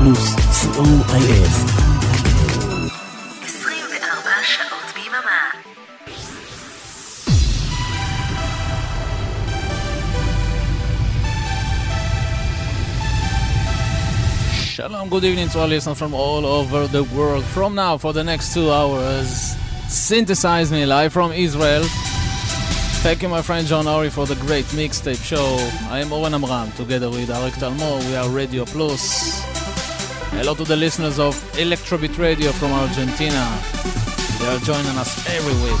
פלוס, 24 שעות ביממה. Shalom, good evening to all listeners from all over the world. From now, for the next two hours, synthesize me live from Israel. Thank you, my friend John Ori, for the great mixtape show. I am Oren Amram, together with Arik Talmo. We are Radio Plus. Hello to the listeners of Electrobit Radio from Argentina. They are joining us every week.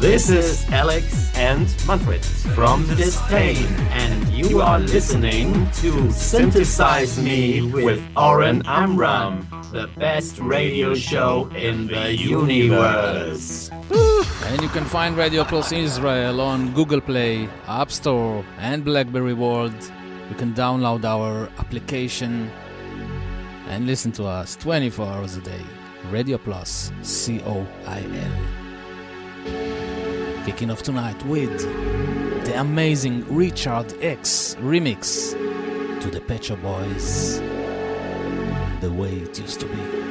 This is Alex and Manfred from !distain, and you are listening to Synthesize Me with Oren Amram, the best radio show in the universe. And you can find Radio Plus Israel on Google Play, App Store, and Blackberry World. You can download our application and listen to us 24 hours a day. Radio Plus, C O I L. Kicking off tonight with the amazing Richard X remix to the Pet Shop Boys. The way it used to be.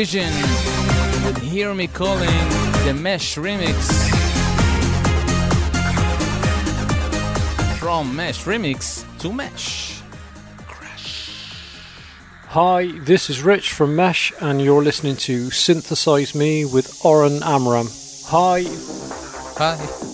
Vision. Hear Me Calling, the Mesh remix. From Mesh remix to Mesh. Crash. Hi, this is Rich from Mesh, and you're listening to Synthesize Me with Oren Amram. Hi. Hi.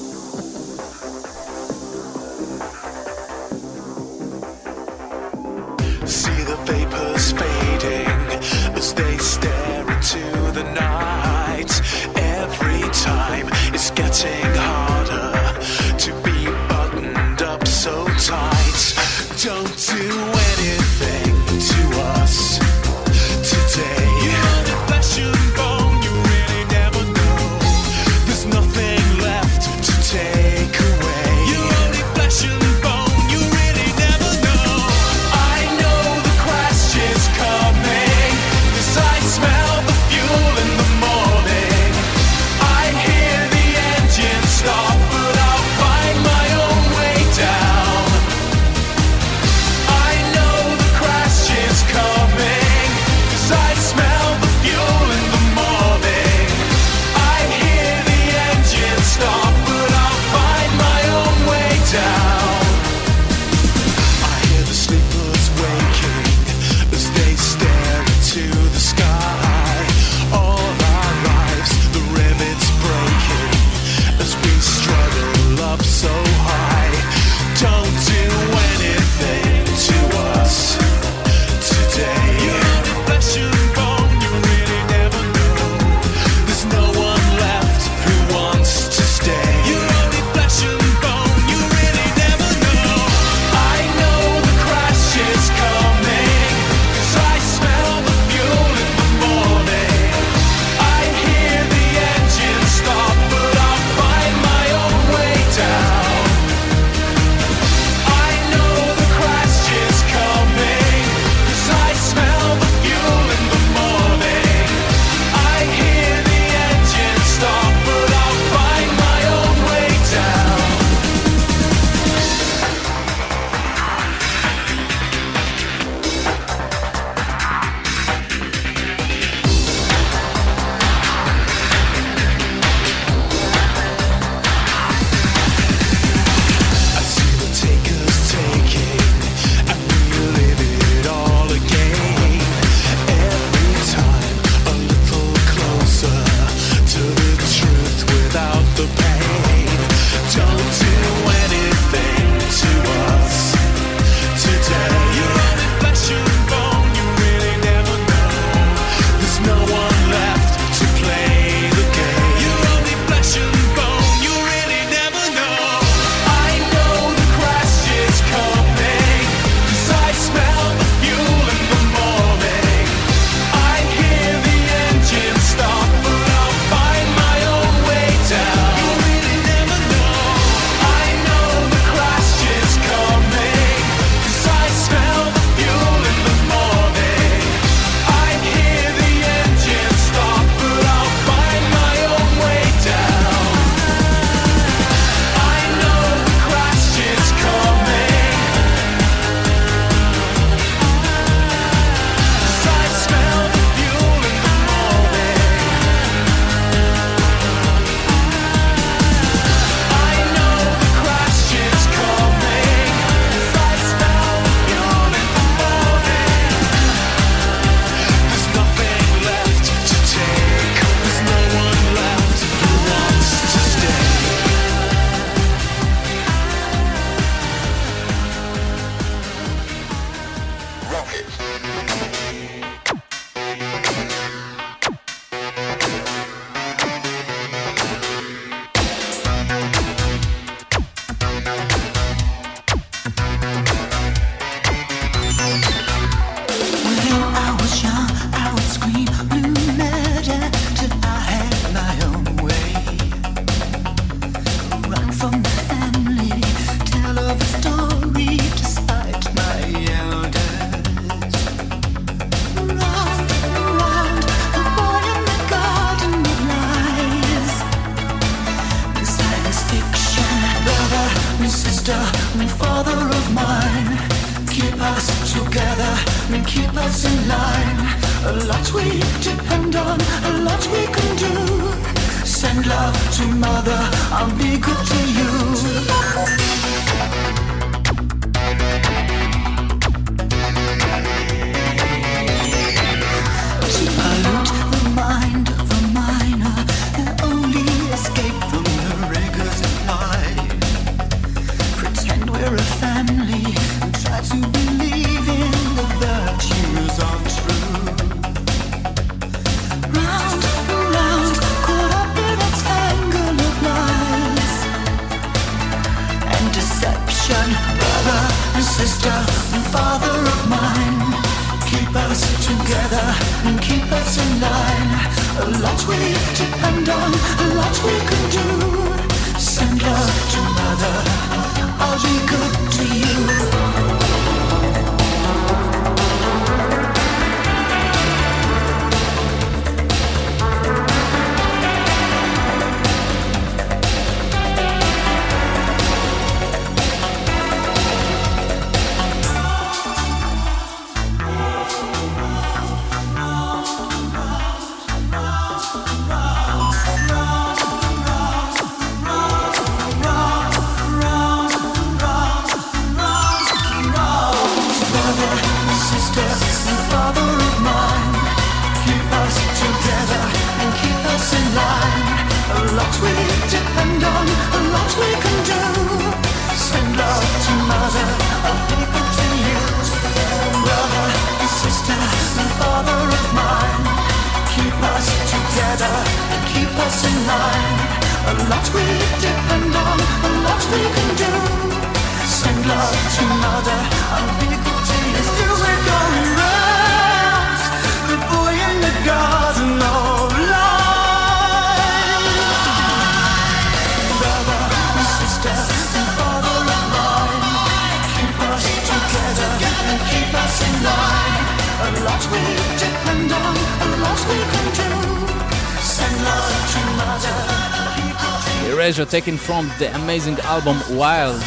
pleasure taken from the amazing album Wild,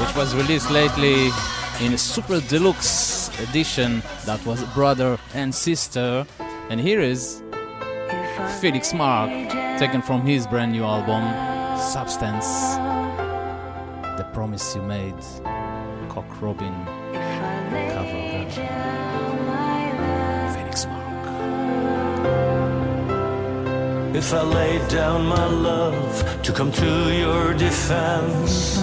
which was released lately in a super deluxe edition that was brother and sister. And here is Felix Marc, taken from his brand new album Substance. The promise you made, Cock Robin cover. Felix Marc. If I laid down my love to come to your defense.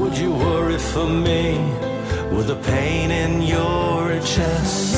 Would you worry for me with the pain in your chest?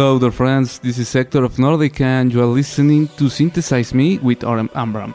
Hello, dear friends. This is Sector of Nordika, and you are listening to Synthesize Me with Oren Amram.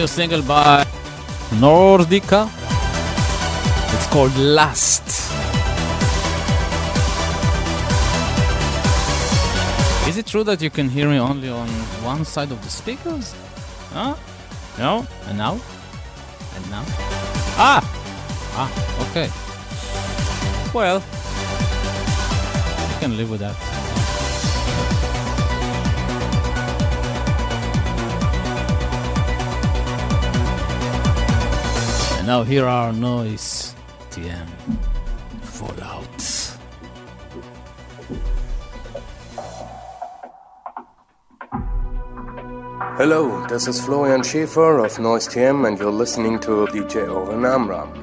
new single by Nordika. It's called Lust. Is it true that you can hear me only on one side of the speakers? Huh? No? And now? And now? Ah! Ah, okay. Well, I can live with that. Now here are Noyce, TM, Fallout. Hello, this is Florian Schaefer of Noyce TM, and you're listening to DJ Oren Amram.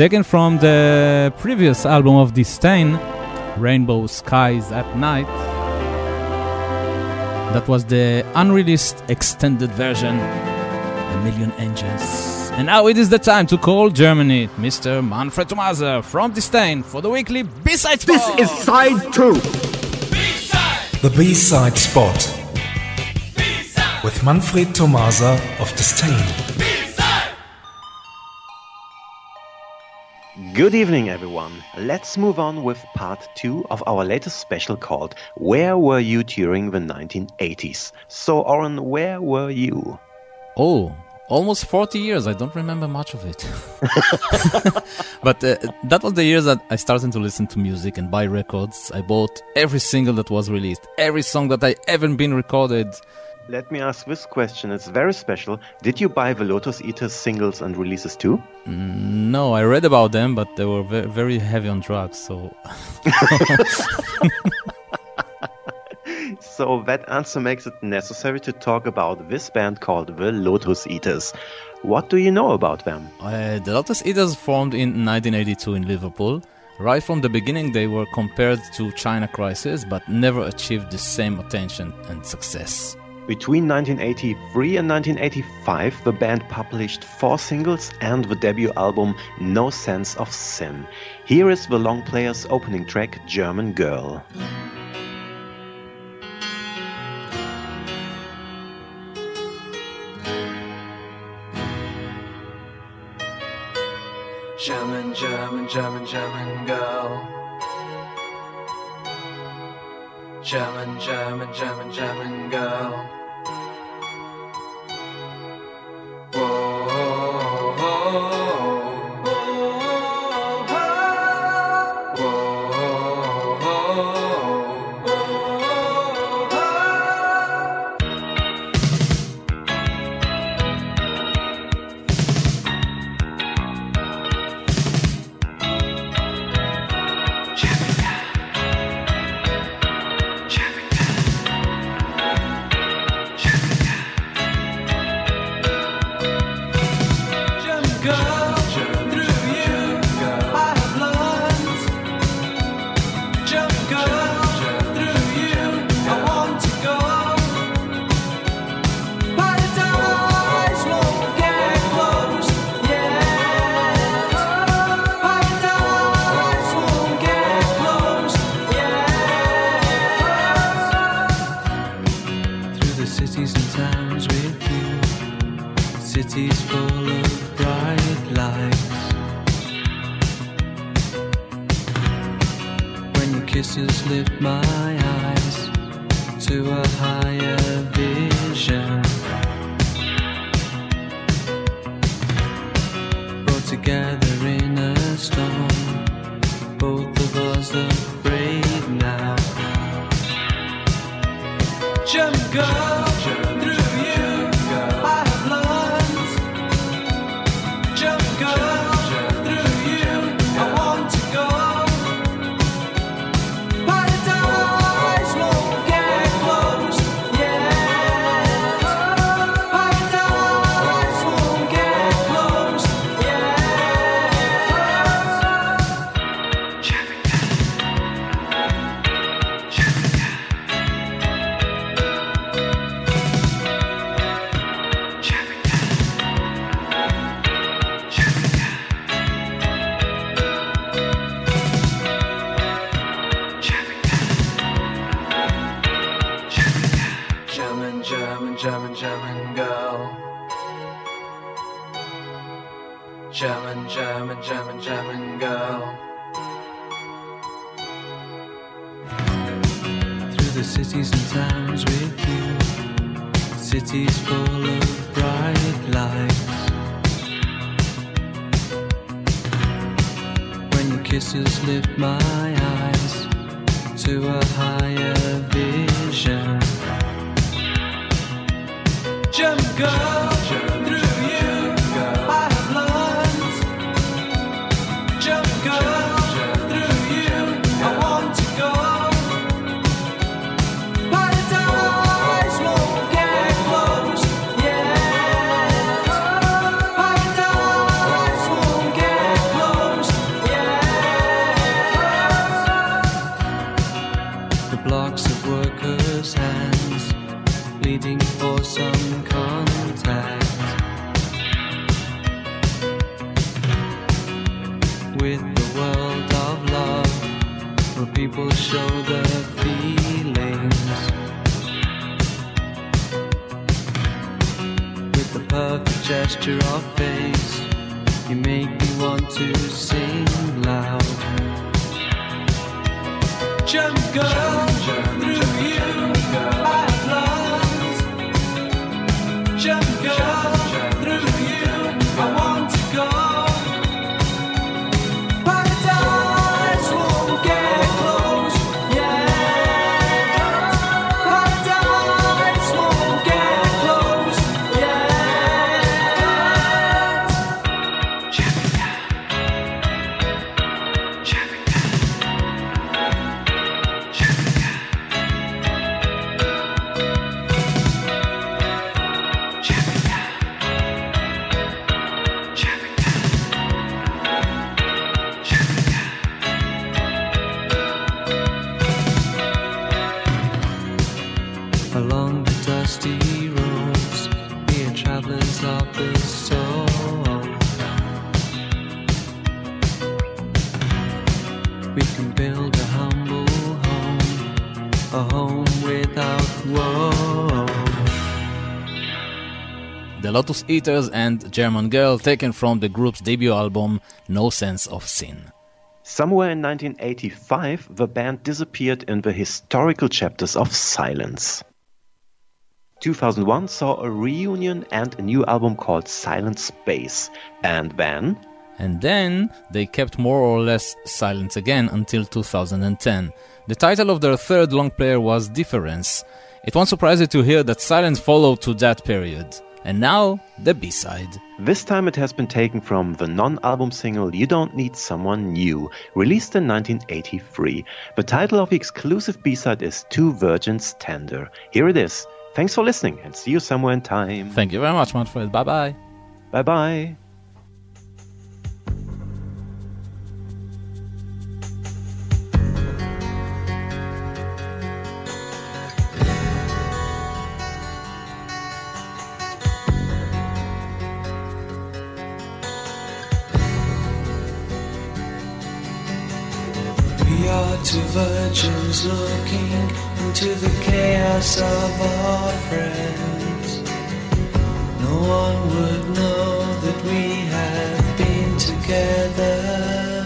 Taken from the previous album of distain, Rainbow Skies at Night. That was the unreleased extended version, A Million Engines. And now it is the time to call Germany, Mr. Manfred Tomaser from distain for the weekly B-side spot. This is side two. The B-side spot with Manfred Tomasa of distain. Good evening, everyone. Let's move on with part two of our latest special called Where Were You During the 1980s? So, Oren, where were you? Oh, almost 40 years. I don't remember much of it. but uh, that was the years that I started to listen to music and buy records. I bought every single that was released, every song that I ever been recorded. Let me ask this question. It's very special. Did you buy the Lotus Eaters singles and releases too? Mm, No, I read about them, but they were ve- very heavy on drugs, so. So, that answer makes it necessary to talk about this band called the Lotus Eaters. What do you know about them? Uh, the Lotus Eaters formed in 1982 in Liverpool. Right from the beginning, they were compared to China Crisis, but never achieved the same attention and success. Between 1983 and 1985, the band published four singles and the debut album No Sense of Sin. Here is the long player's opening track, German Girl. German, German, German, German girl. German, German, German, German girl. Through Lotus Eaters and German Girl, taken from the group's debut album No Sense of Sin. Somewhere in 1985, the band disappeared in the historical chapters of silence. 2001 saw a reunion and a new album called Silent Space. And then, And then they kept more or less silent again until 2010. The title of their third long player was Difference. It won't surprise you to hear that silence followed to that period. And now, the B side. this time it has been taken from the non album single You Don't Need Someone New, released in 1983. The title of the exclusive B side is Two Virgins Tender. Here it is. Thanks for listening and see you somewhere in time. Thank you very much, Manfred. Bye bye. Bye bye. Two virgins looking into the chaos of our friends. No one would know that we have been together.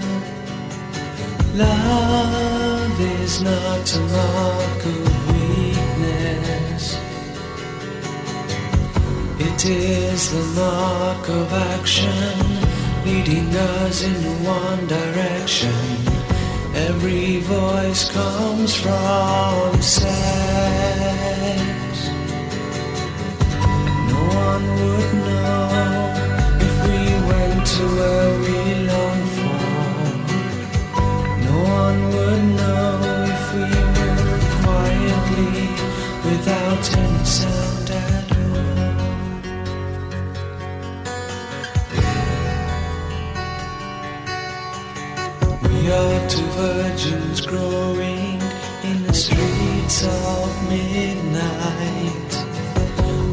Love is not a mark of weakness. It is the mark of action, leading us in one direction. Every voice comes from sex. No one would know if we went to where we long for. No one would know if we moved quietly without any sound at all. We are virgins growing in the streets of midnight.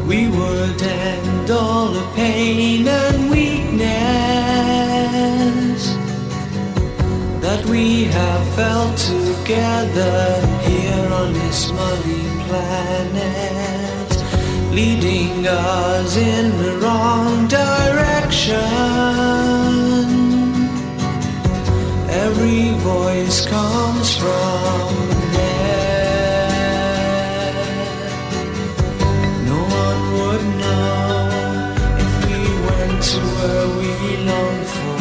We would end all the pain and weakness that we have felt together here on this muddy planet, leading us in the wrong direction every voice comes from there. No one would know if we went to where we long for.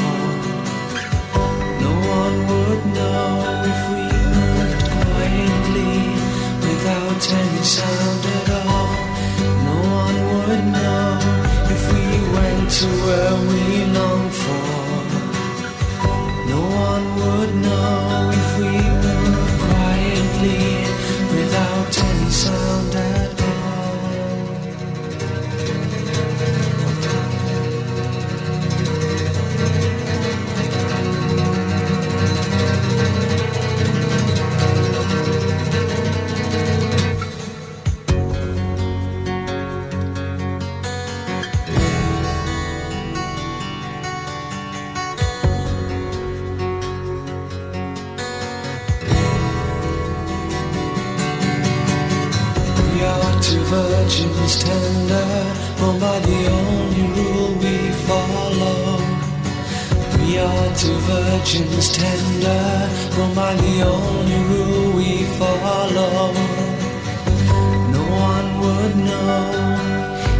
No one would know if we moved quietly without any sound at all. affection's tender, for my the only rule we follow. No one would know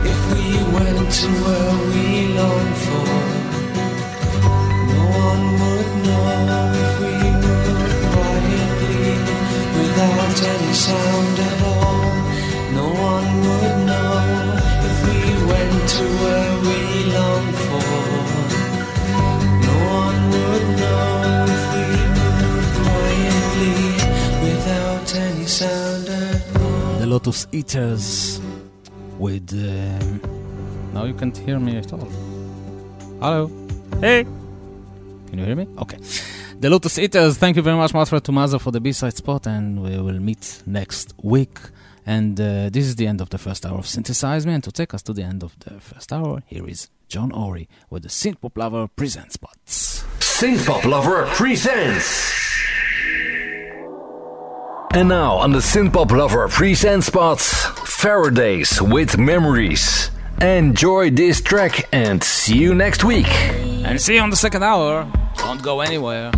if we went to work. Lotus Eaters with. Um, now you can't hear me at all. Hello. Hey. Can you hear me? Okay. The Lotus Eaters, thank you very much, Matra Tumaza, for the B-side spot, and we will meet next week. And uh, this is the end of the first hour of Synthesize Me, and to take us to the end of the first hour, here is John Ori with the Synth Pop Lover Presents Spots. Synth Pop Lover Presents! And now on the Synthpop Lover present spots Faraday's with Memories. Enjoy this track and see you next week. And see you on the second hour. Don't go anywhere.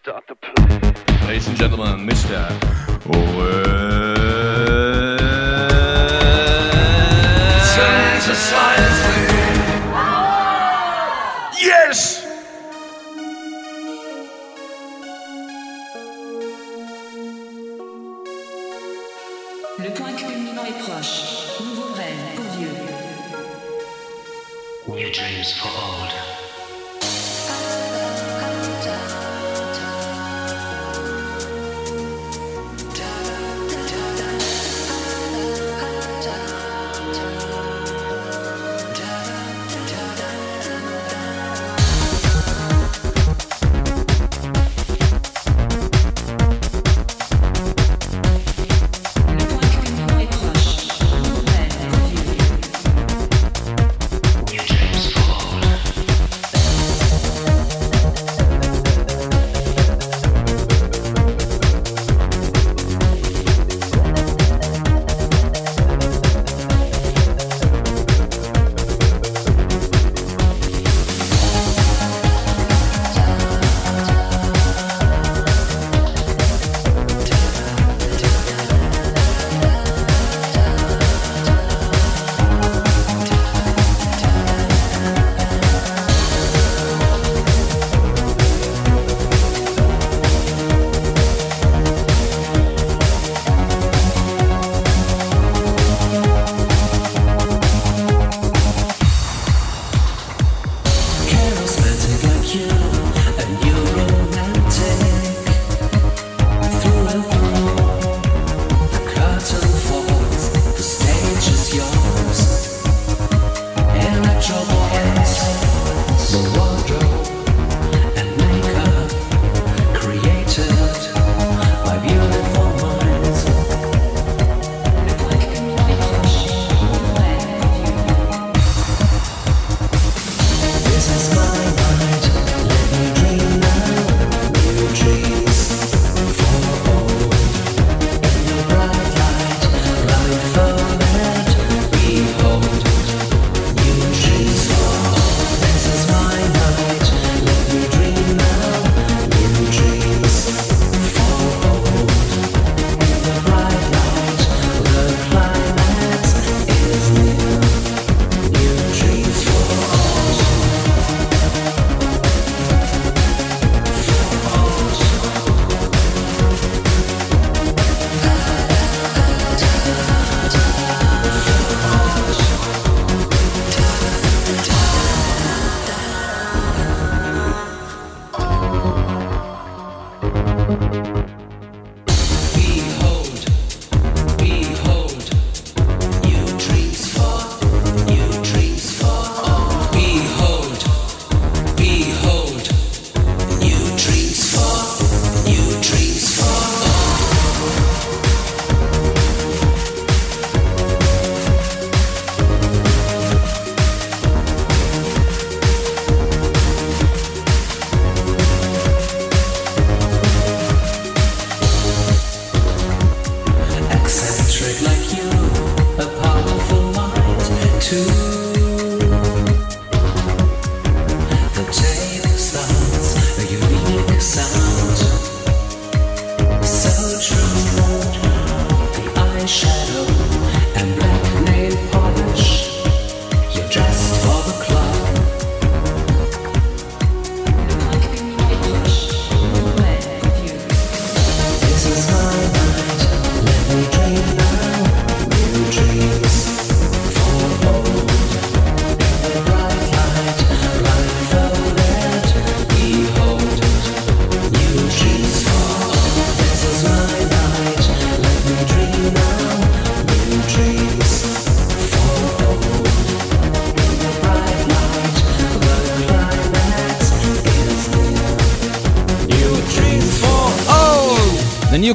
stop the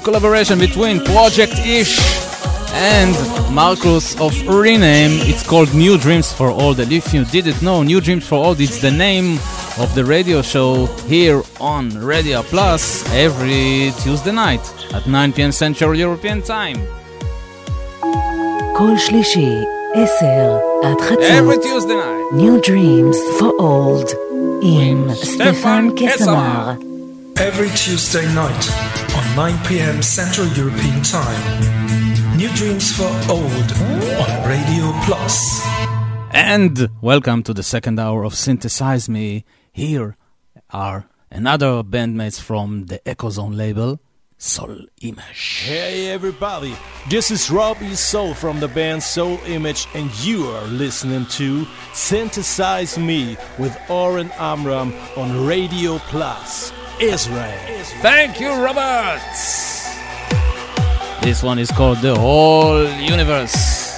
collaboration between Project Ish and Marcus of Rename. It's called New Dreams for All. That if you didn't know, New Dreams for All is the name of the radio show here on Radio Plus every Tuesday night at 9 p.m. Central European Time. כל שלישי, 10 New Dreams for Old in Stefan קסמר. Every Tuesday night. 9 pm Central European Time. New Dreams for Old on Radio Plus. And welcome to the second hour of Synthesize Me. Here are another bandmates from the Echozone label, Soul Image. Hey everybody, this is Robbie Soul from the band Soul Image, and you are listening to Synthesize Me with Oren Amram on Radio Plus. Israel. Thank you, Roberts. This one is called The Whole Universe.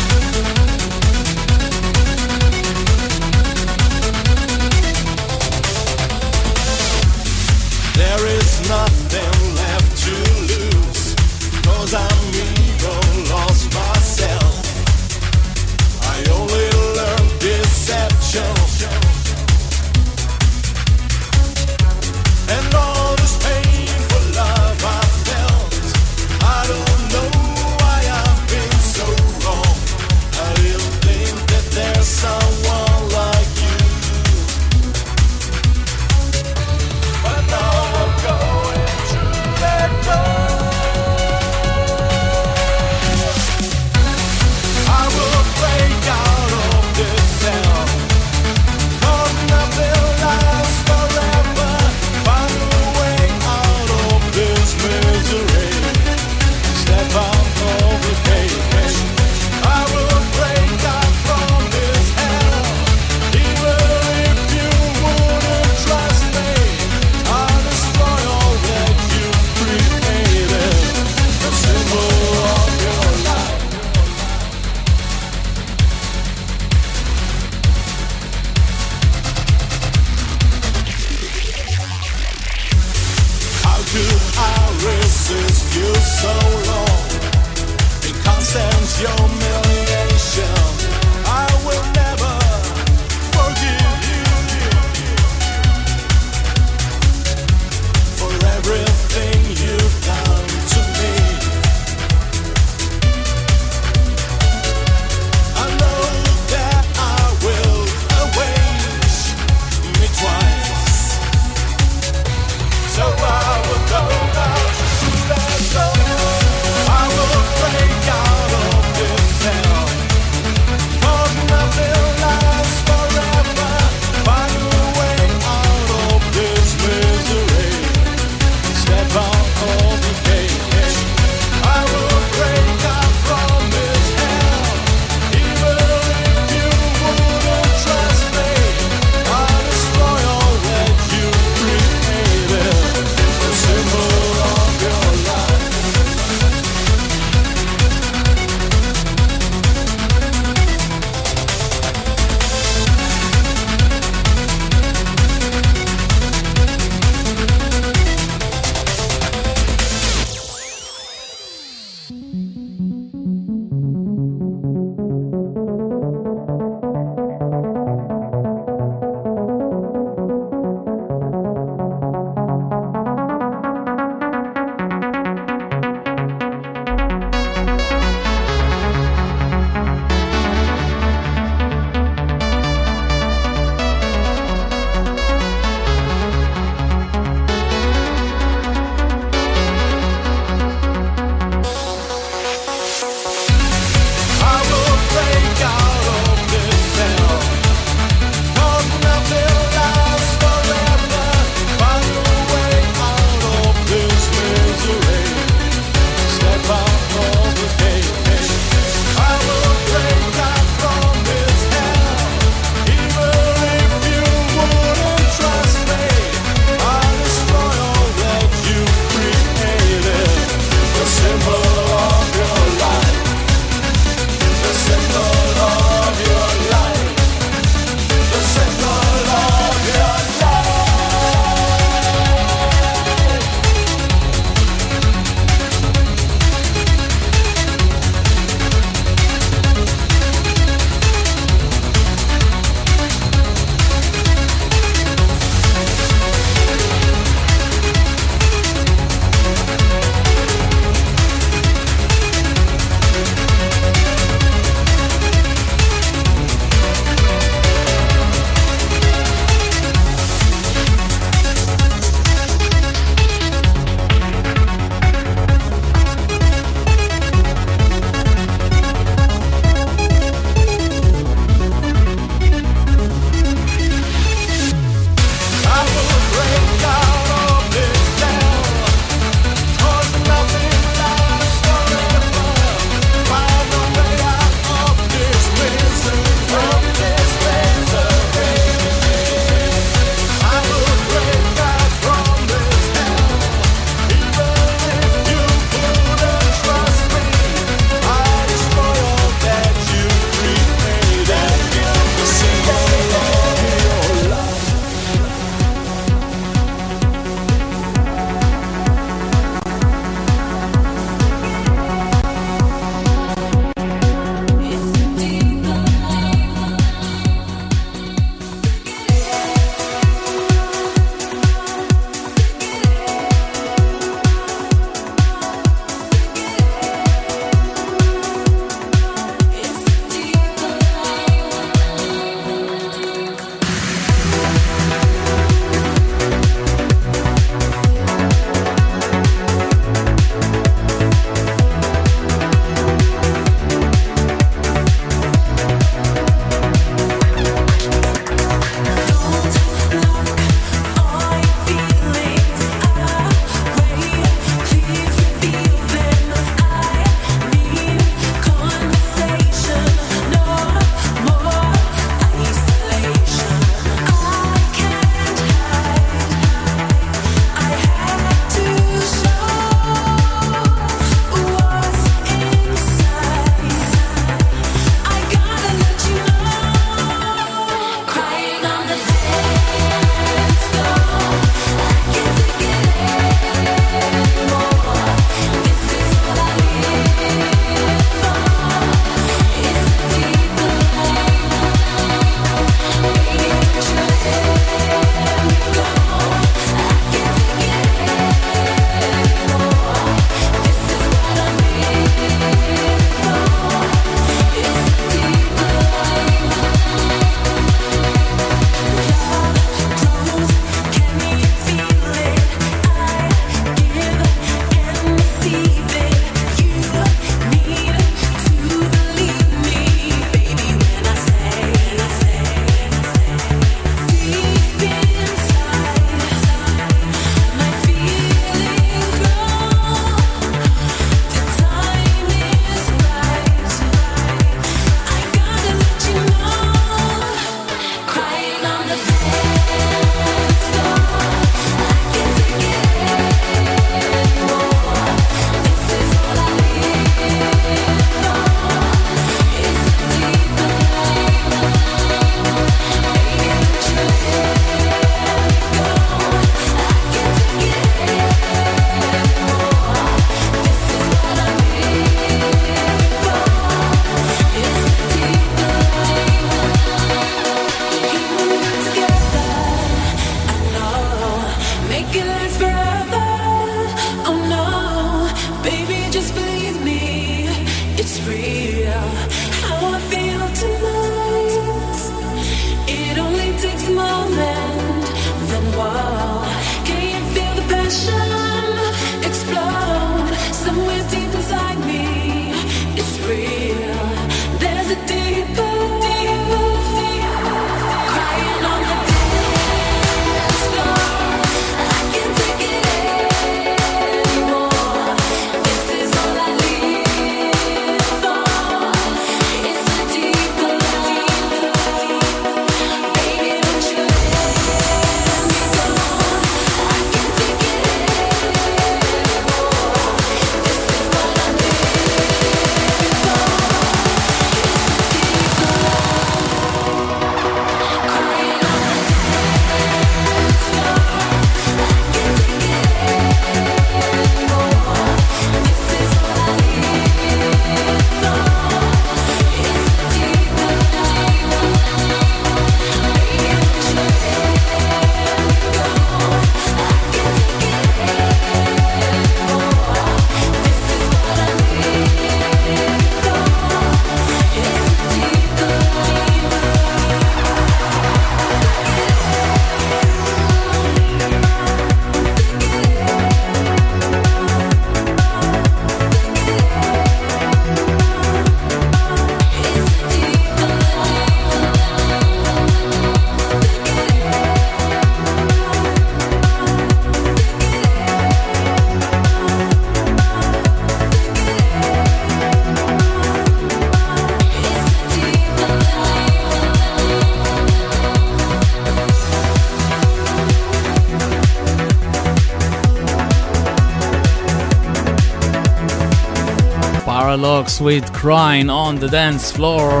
Paralox with Crying on the Dance Floor.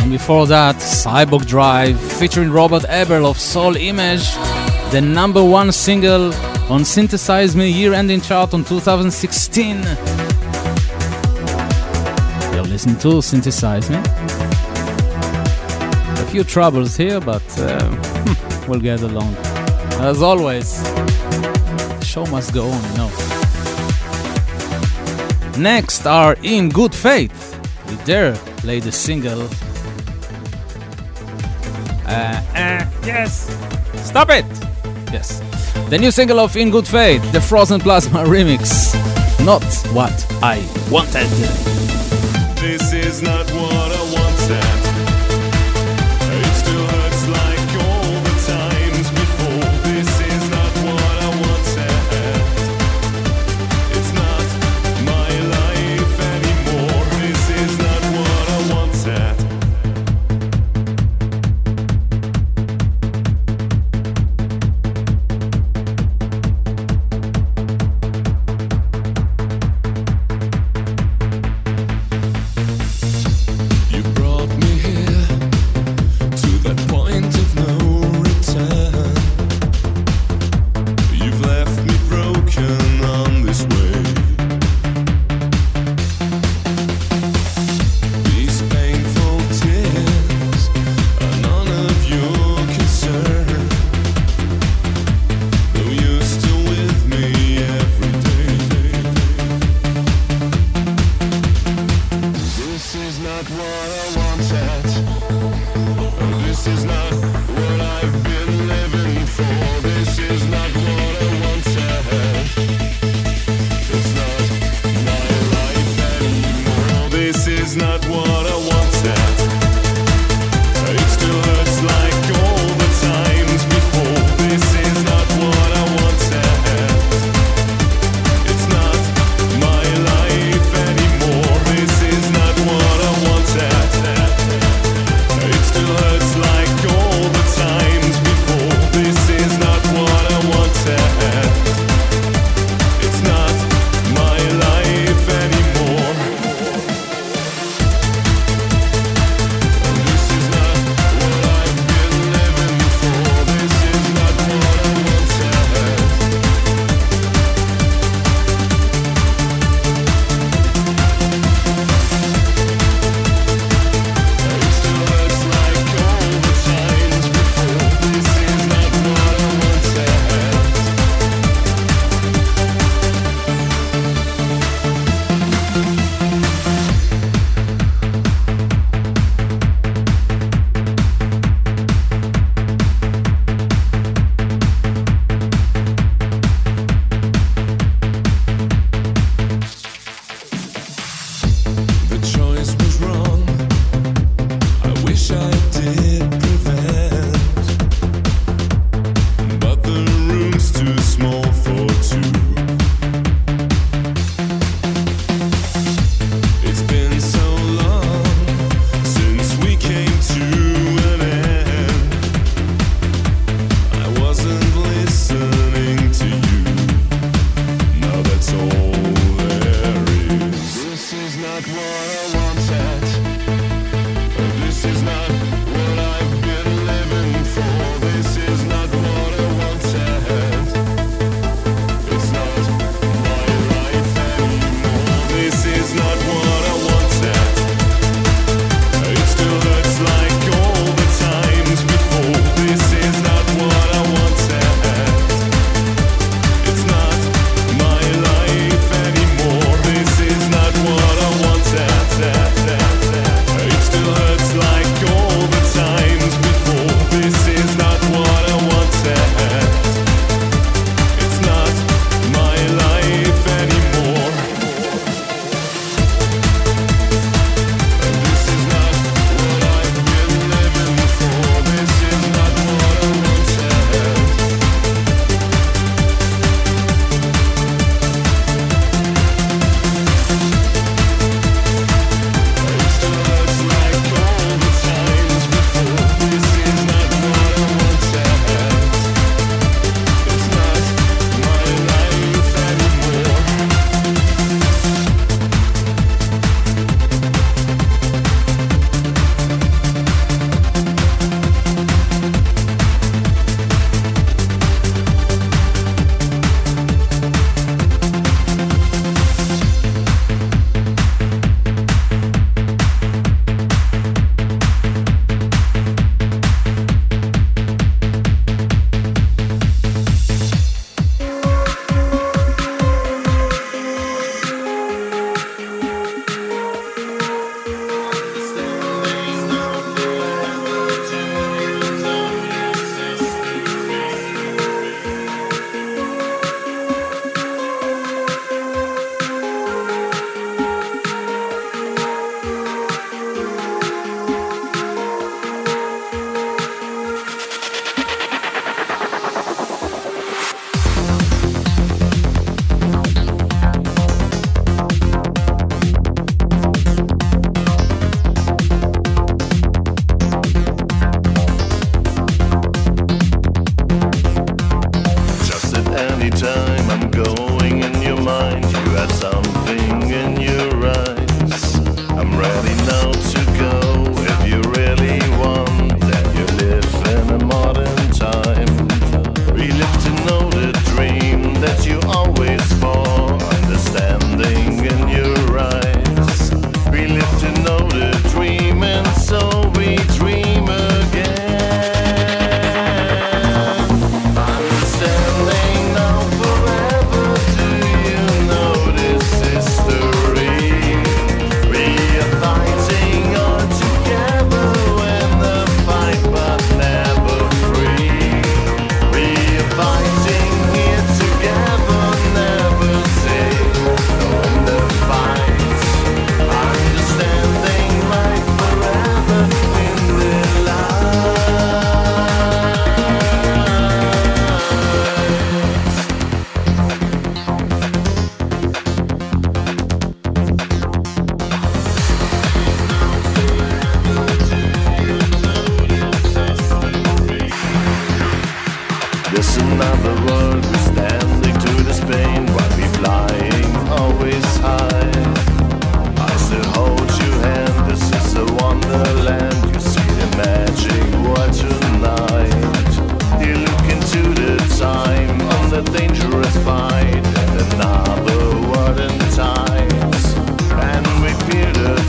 And before that, Cyborg Drive featuring Robert Eberl of Soul Image, the number one single on Synthesize Me year ending chart on 2016. You're listening to Synthesize Me. A few troubles here, but uh, we'll get along. As always, the show must go on, you know. Next are In Good Faith with their latest single. Uh, uh, yes! Stop it! Yes. The new single of In Good Faith, the Frozen Plasma remix. Not what I wanted. This is not what I wanted.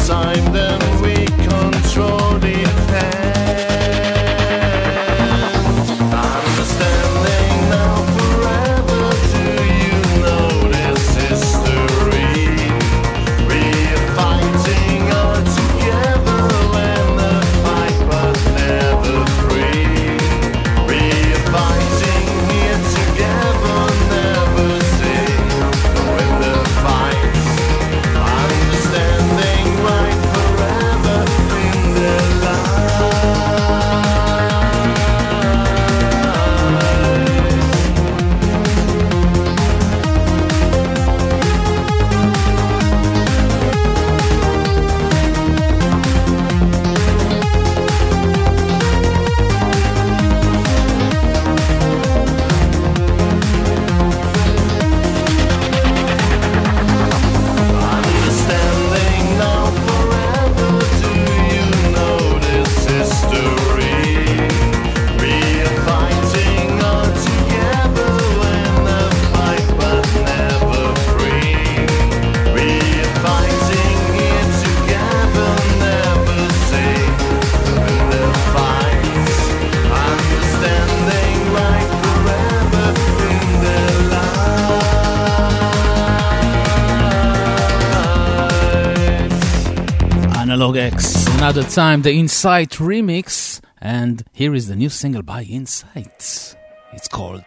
time Another time the Insight remix, and here is the new single by Insight. It's called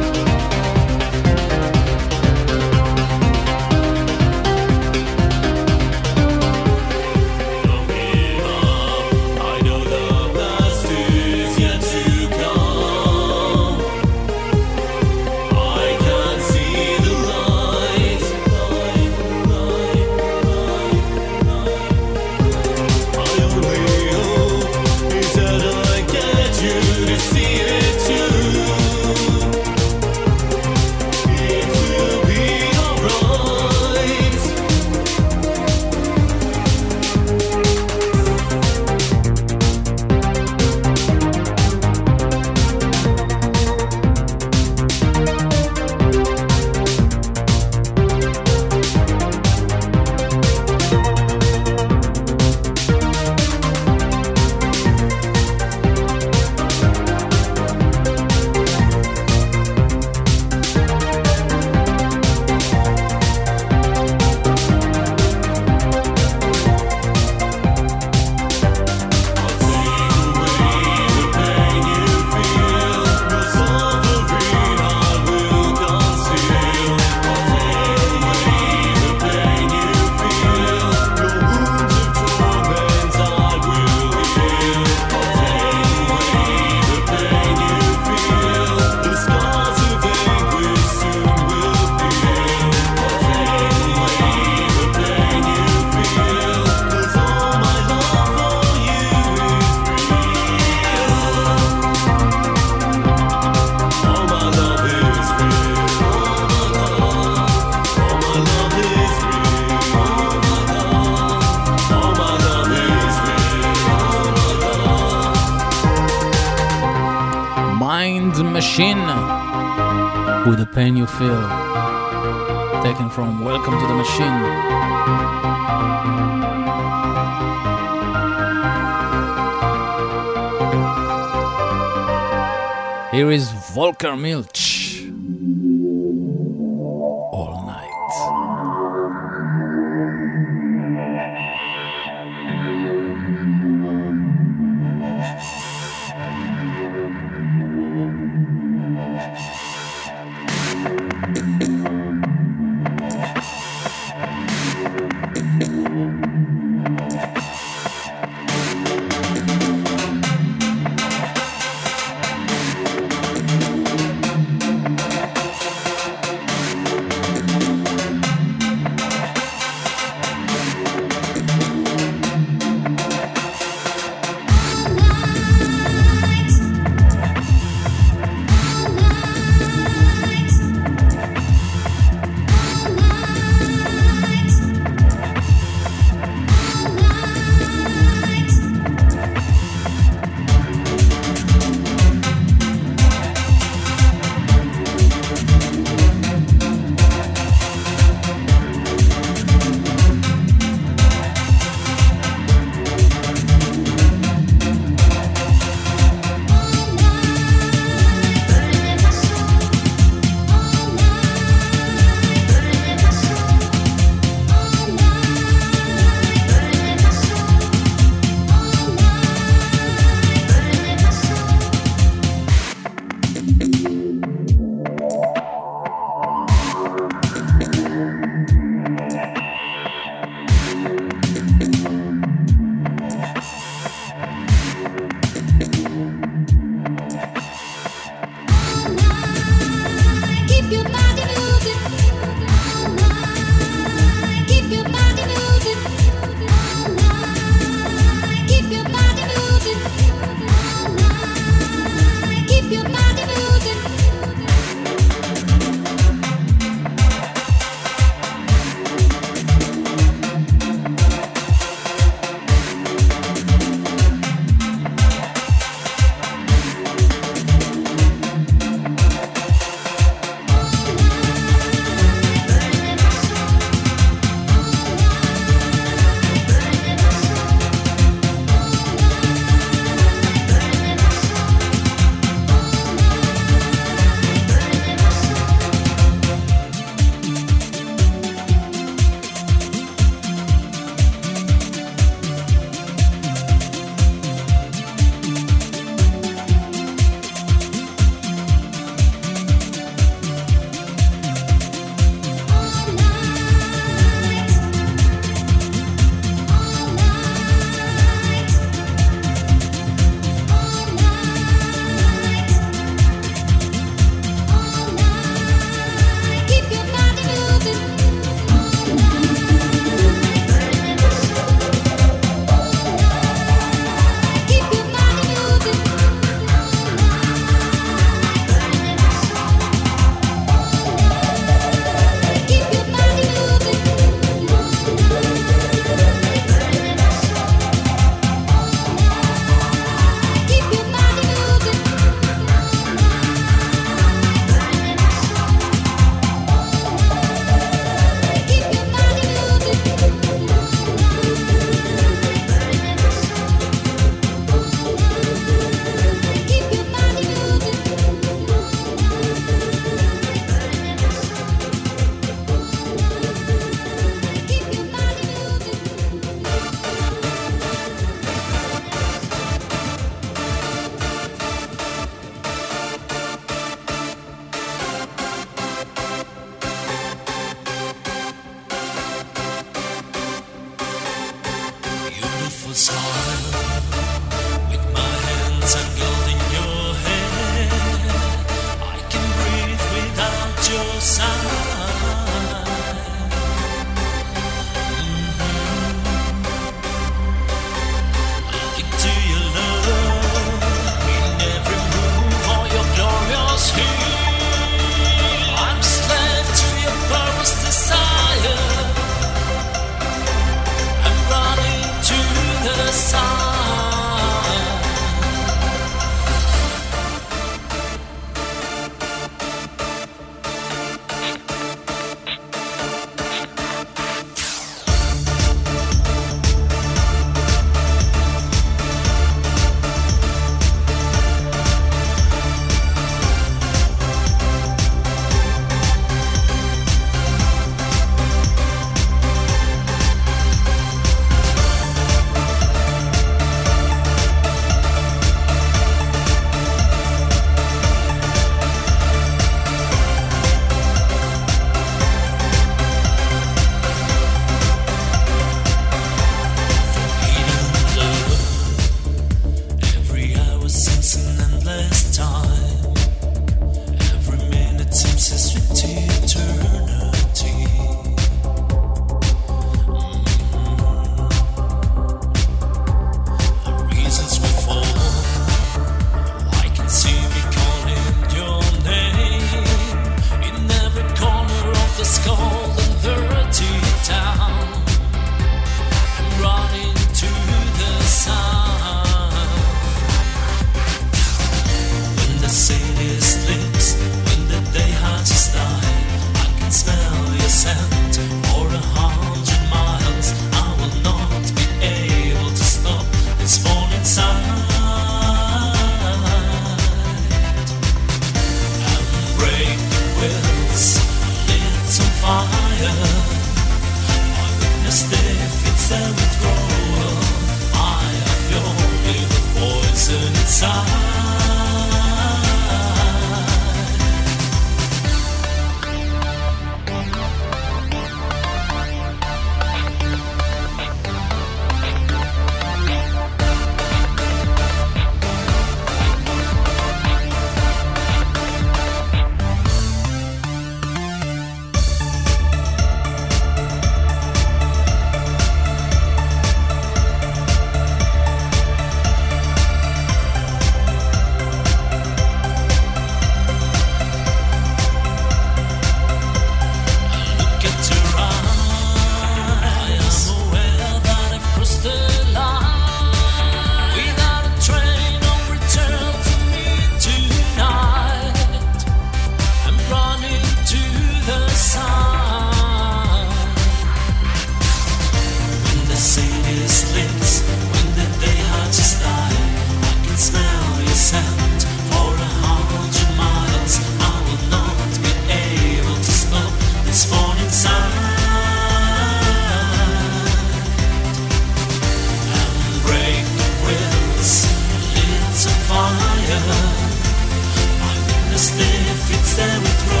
Share with me.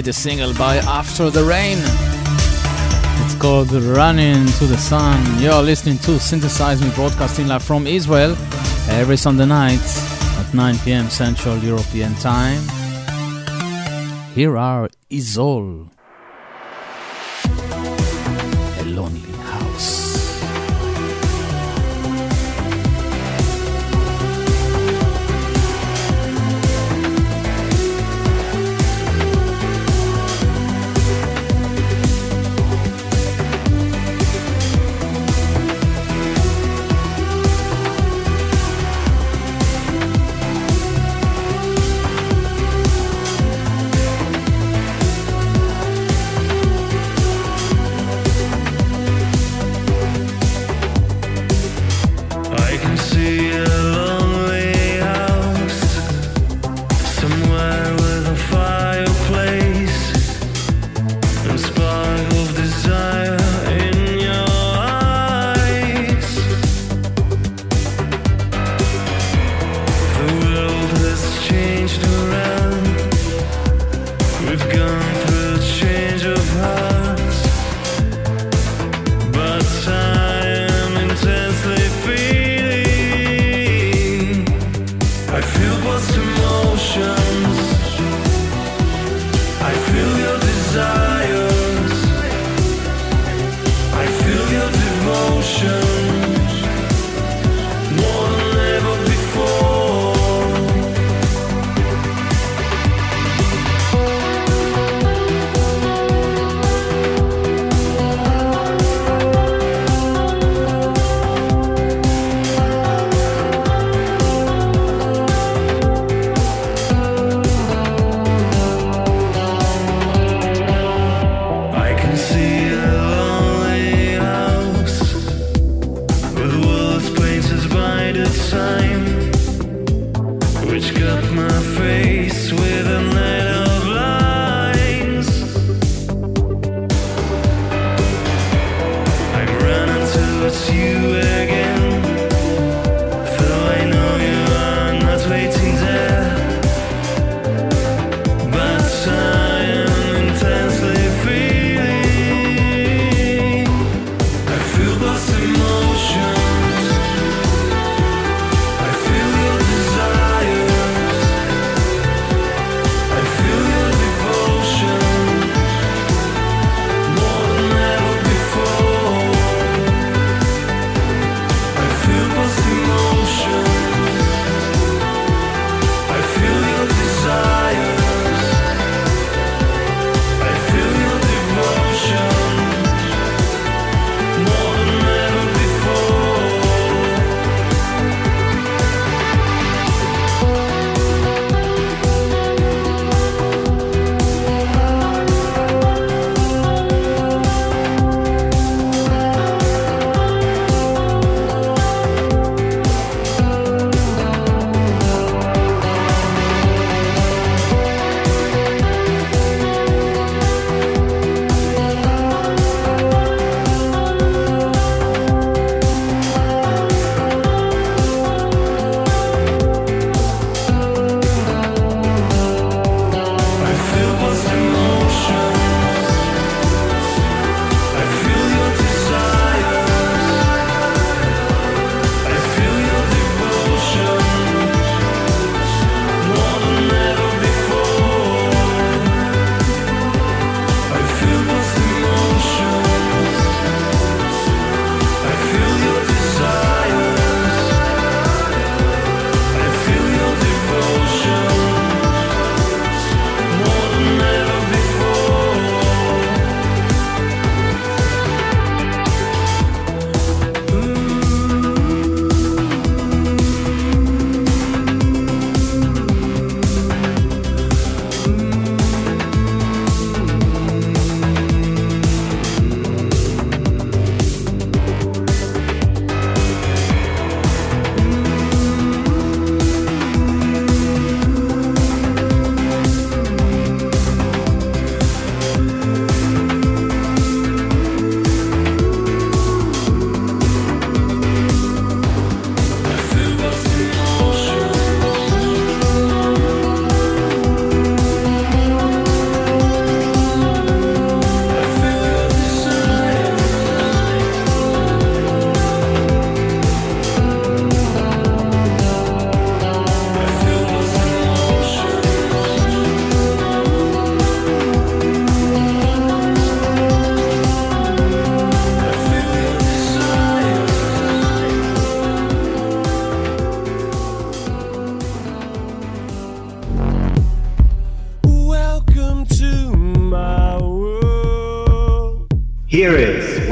latest single by After the Rain. It's called Running to the Sun. You're listening to Synthesize Me broadcasting live from Israel every Sunday night at 9 p.m. Central European Time. Here are Isol.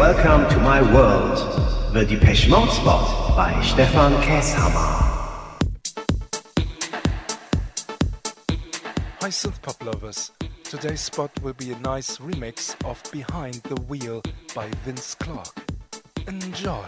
Welcome to my world, the Depeche Mode Spot by Stefan Kesshammer. Hi synth pop lovers, today's spot will be a nice remix of Behind the Wheel by Vince Clarke. Enjoy!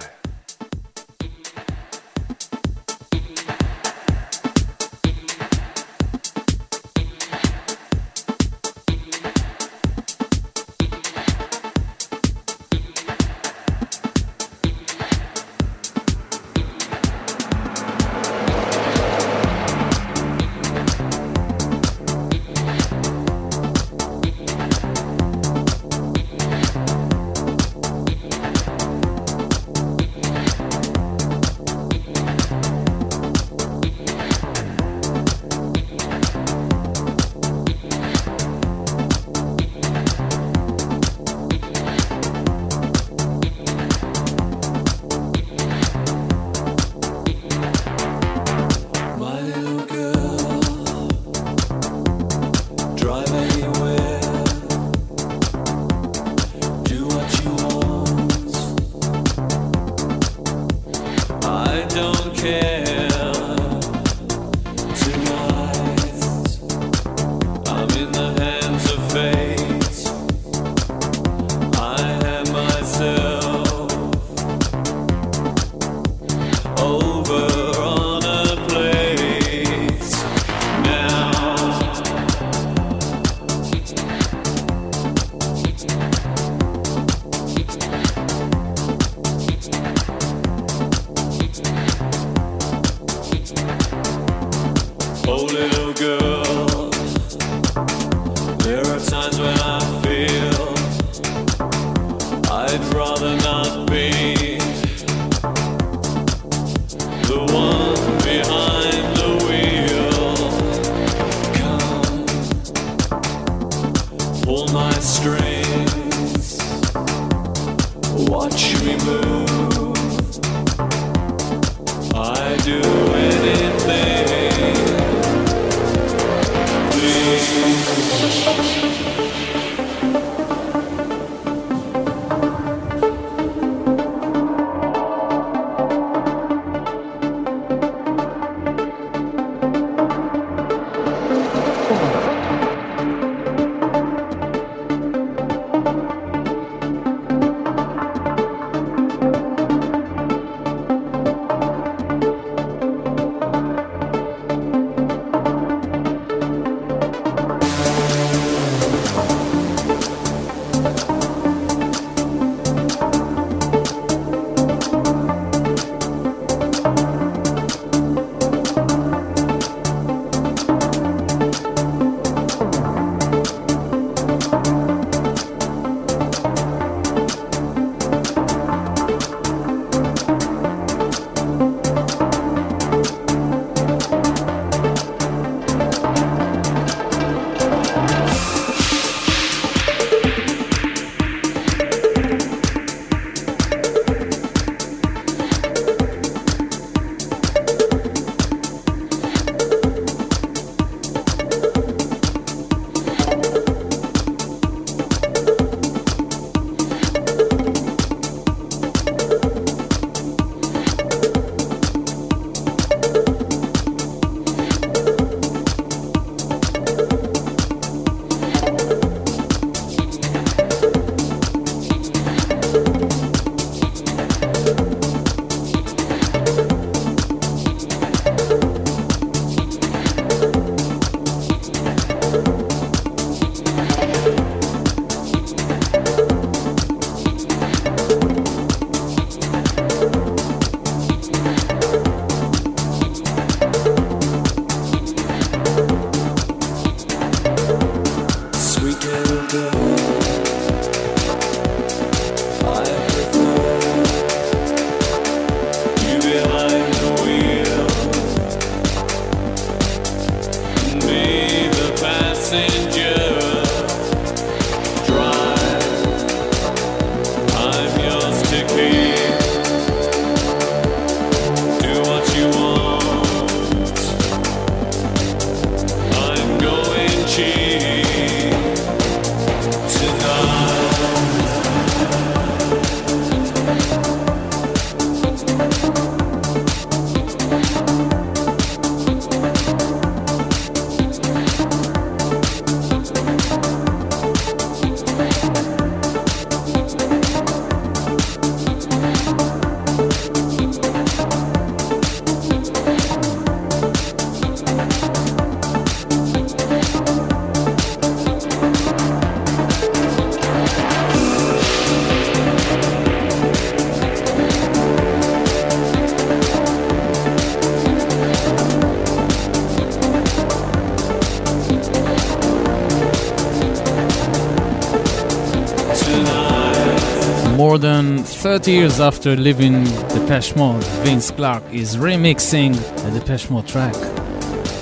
More than 30 years after leaving Depeche Mode, Vince Clarke is remixing a Depeche Mode track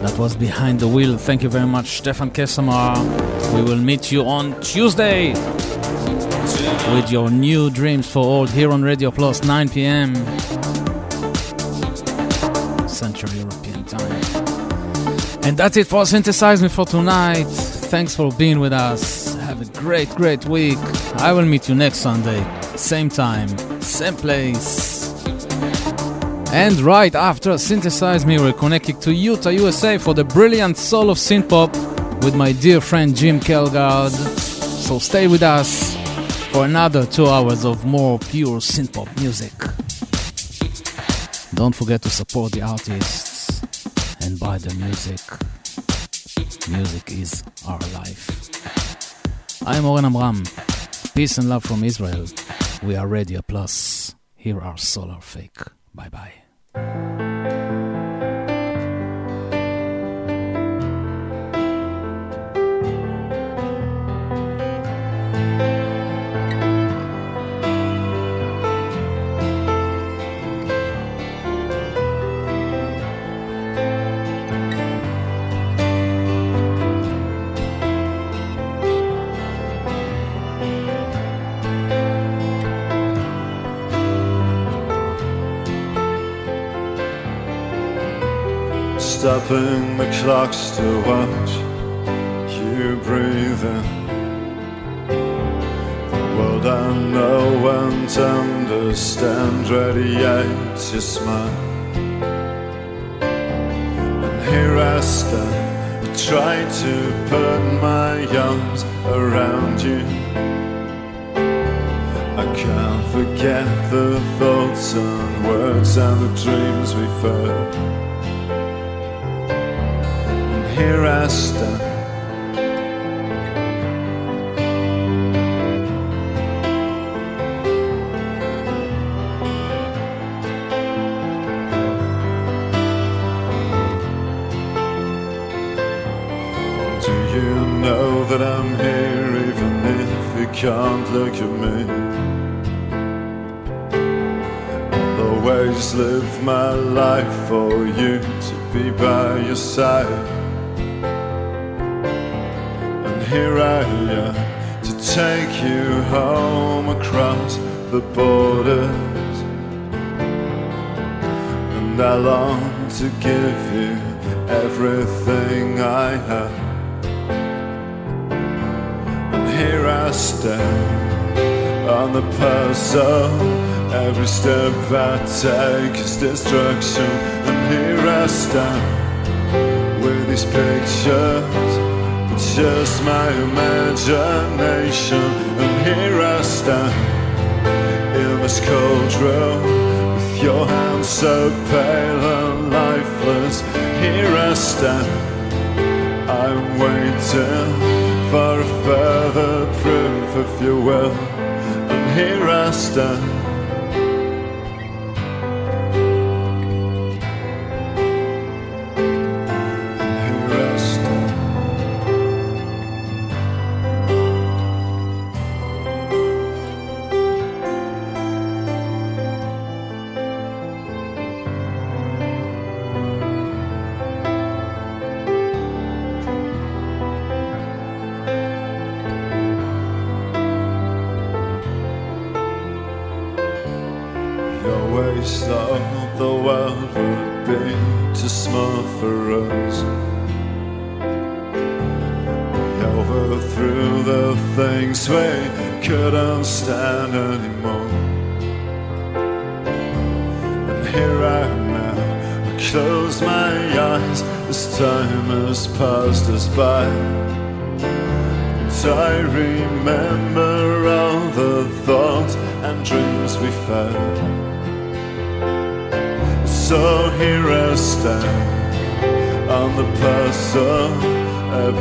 that was behind the wheel. Thank you very much, Stefan Kessamar. We will meet you on Tuesday with your new dreams for old here on Radio Plus 9 p.m. Central European time. And that's it for Synthesize Me for tonight. Thanks for being with us. Have a great, great week. I will meet you next Sunday, same time, same place. And right after Synthesize Me, we're connecting to Utah, USA for the brilliant soul of synthpop with my dear friend Jim Kelgard. So stay with us for another two hours of more pure synthpop music. Don't forget to support the artists and buy the music. Music is our life. I'm Oren Amram. Peace and love from Israel. We are Radio Plus. Here are Solar Fake. Clocks to watch you breathe in. The world I know and understand radiates your smile. And here I stand, I try to put my arms around you. I can't forget the thoughts and words and the dreams we've here I stand. Do you know that I'm here even if you can't look at me? I'll always live my life for you to be by your side here I am to take you home across the borders. And I long to give you everything I have. And here I stand on the puzzle. Every step I take is destruction. And here I stand with these pictures just my imagination. And here I stand in this cold room with your hands so pale and lifeless. Here I stand, I'm waiting for a further proof of your will. And here I stand.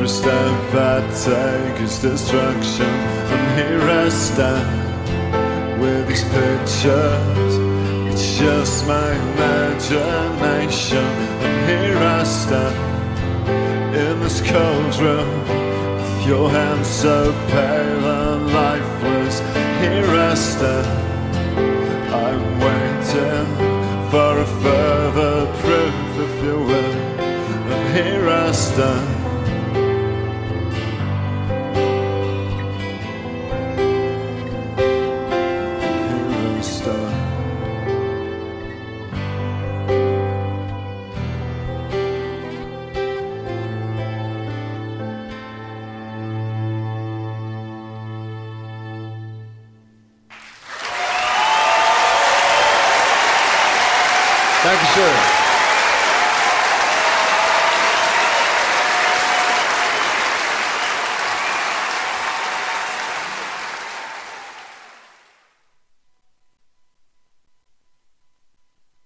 Step I take is destruction. And here I stand with these pictures. It's just my imagination. And here I stand in this cold room. With your hands so pale and lifeless. Here I stand. I'm waiting for a further proof, if you will. And here I stand.